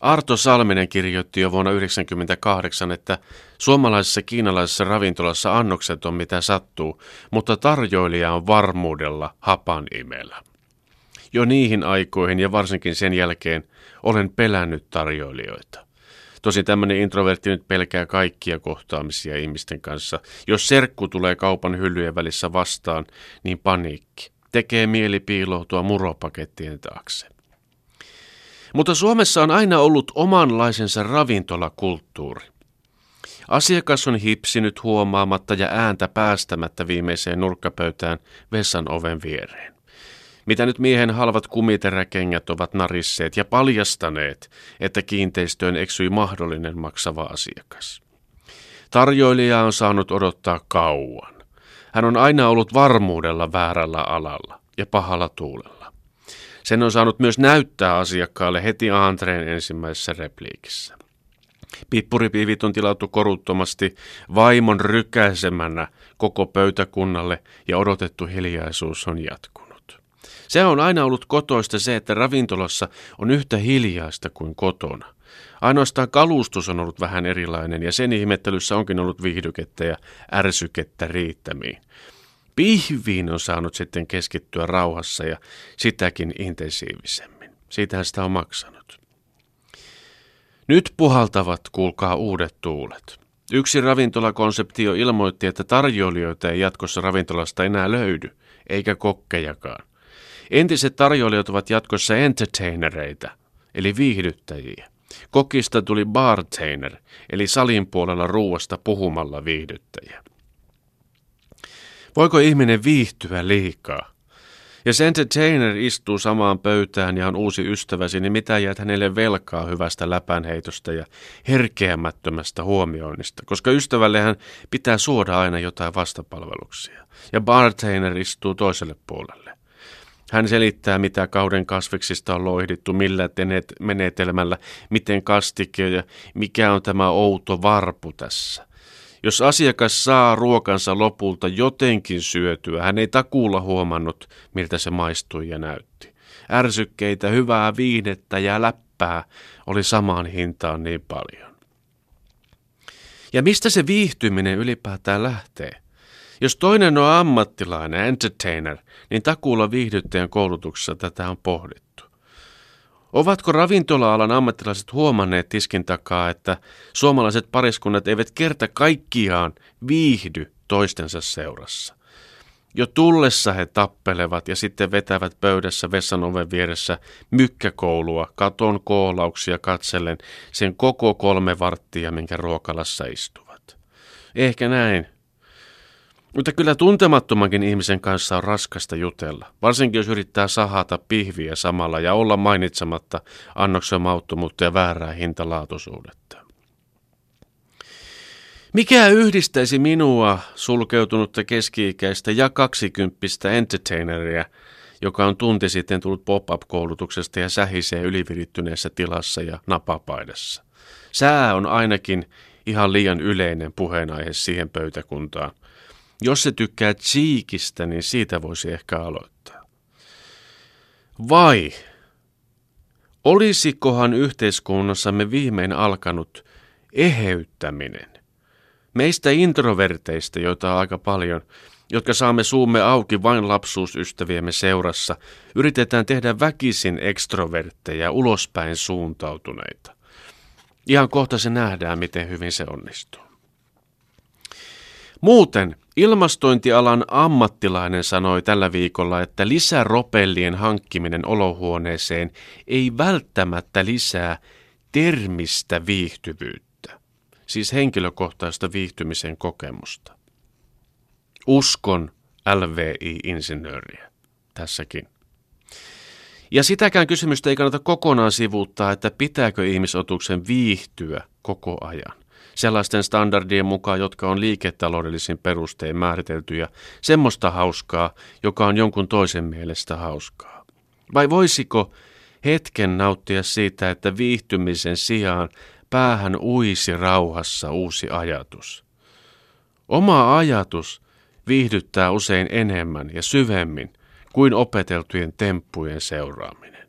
Arto Salminen kirjoitti jo vuonna 1998, että suomalaisessa kiinalaisessa ravintolassa annokset on mitä sattuu, mutta tarjoilija on varmuudella hapan imellä. Jo niihin aikoihin ja varsinkin sen jälkeen olen pelännyt tarjoilijoita. Tosi tämmöinen introvertti nyt pelkää kaikkia kohtaamisia ihmisten kanssa. Jos serkku tulee kaupan hyllyjen välissä vastaan, niin paniikki. Tekee mieli piiloutua muropakettien taakse. Mutta Suomessa on aina ollut omanlaisensa ravintolakulttuuri. Asiakas on hipsinyt huomaamatta ja ääntä päästämättä viimeiseen nurkkapöytään vessan oven viereen. Mitä nyt miehen halvat kumiteräkengät ovat narisseet ja paljastaneet, että kiinteistöön eksyi mahdollinen maksava asiakas. Tarjoilija on saanut odottaa kauan. Hän on aina ollut varmuudella väärällä alalla ja pahalla tuulella. Sen on saanut myös näyttää asiakkaalle heti Antreen ensimmäisessä repliikissä. Pippuripiivit on tilattu koruttomasti vaimon rykäisemänä koko pöytäkunnalle ja odotettu hiljaisuus on jatkunut. Se on aina ollut kotoista se, että ravintolassa on yhtä hiljaista kuin kotona. Ainoastaan kalustus on ollut vähän erilainen ja sen ihmettelyssä onkin ollut viihdykettä ja ärsykettä riittämiin. Pihviin on saanut sitten keskittyä rauhassa ja sitäkin intensiivisemmin. Siitähän sitä on maksanut. Nyt puhaltavat, kuulkaa uudet tuulet. Yksi ravintolakonsepti jo ilmoitti, että tarjoilijoita ei jatkossa ravintolasta enää löydy, eikä kokkejakaan. Entiset tarjoilijat ovat jatkossa entertainereita, eli viihdyttäjiä. Kokista tuli bartainer, eli salin puolella ruuasta puhumalla viihdyttäjä. Voiko ihminen viihtyä liikaa? Jos entertainer istuu samaan pöytään ja on uusi ystäväsi, niin mitä jäät hänelle velkaa hyvästä läpänheitosta ja herkeämättömästä huomioinnista, koska ystävällehän pitää suoda aina jotain vastapalveluksia. Ja bartainer istuu toiselle puolelle. Hän selittää, mitä kauden kasviksista on loihdittu, millä menetelmällä, miten kastike ja mikä on tämä outo varpu tässä. Jos asiakas saa ruokansa lopulta jotenkin syötyä, hän ei takuulla huomannut, miltä se maistui ja näytti. Ärsykkeitä, hyvää viihdettä ja läppää oli samaan hintaan niin paljon. Ja mistä se viihtyminen ylipäätään lähtee? Jos toinen on ammattilainen, entertainer, niin takuulla viihdyttäjän koulutuksessa tätä on pohdittu. Ovatko ravintola-alan ammattilaiset huomanneet tiskin takaa, että suomalaiset pariskunnat eivät kerta kaikkiaan viihdy toistensa seurassa? Jo tullessa he tappelevat ja sitten vetävät pöydässä vessan oven vieressä mykkäkoulua, katon koolauksia katsellen sen koko kolme varttia, minkä ruokalassa istuvat. Ehkä näin mutta kyllä tuntemattomankin ihmisen kanssa on raskasta jutella, varsinkin jos yrittää sahata pihviä samalla ja olla mainitsematta annoksen mauttomuutta ja väärää hintalaatuisuudetta. Mikä yhdistäisi minua, sulkeutunutta keski-ikäistä ja kaksikymppistä entertaineria, joka on tunti sitten tullut pop-up-koulutuksesta ja sähisee ylivirittyneessä tilassa ja napapaidassa? Sää on ainakin ihan liian yleinen puheenaihe siihen pöytäkuntaan. Jos se tykkää tsiikistä, niin siitä voisi ehkä aloittaa. Vai olisikohan yhteiskunnassamme viimein alkanut eheyttäminen? Meistä introverteista, joita on aika paljon, jotka saamme suumme auki vain lapsuusystäviemme seurassa, yritetään tehdä väkisin ekstrovertteja, ulospäin suuntautuneita. Ihan kohta se nähdään, miten hyvin se onnistuu. Muuten ilmastointialan ammattilainen sanoi tällä viikolla, että lisäropellien hankkiminen olohuoneeseen ei välttämättä lisää termistä viihtyvyyttä, siis henkilökohtaista viihtymisen kokemusta. Uskon LVI-insinööriä tässäkin. Ja sitäkään kysymystä ei kannata kokonaan sivuuttaa, että pitääkö ihmisotuksen viihtyä koko ajan sellaisten standardien mukaan, jotka on liiketaloudellisin perustein määritelty ja semmoista hauskaa, joka on jonkun toisen mielestä hauskaa? Vai voisiko hetken nauttia siitä, että viihtymisen sijaan päähän uisi rauhassa uusi ajatus? Oma ajatus viihdyttää usein enemmän ja syvemmin kuin opeteltujen temppujen seuraaminen.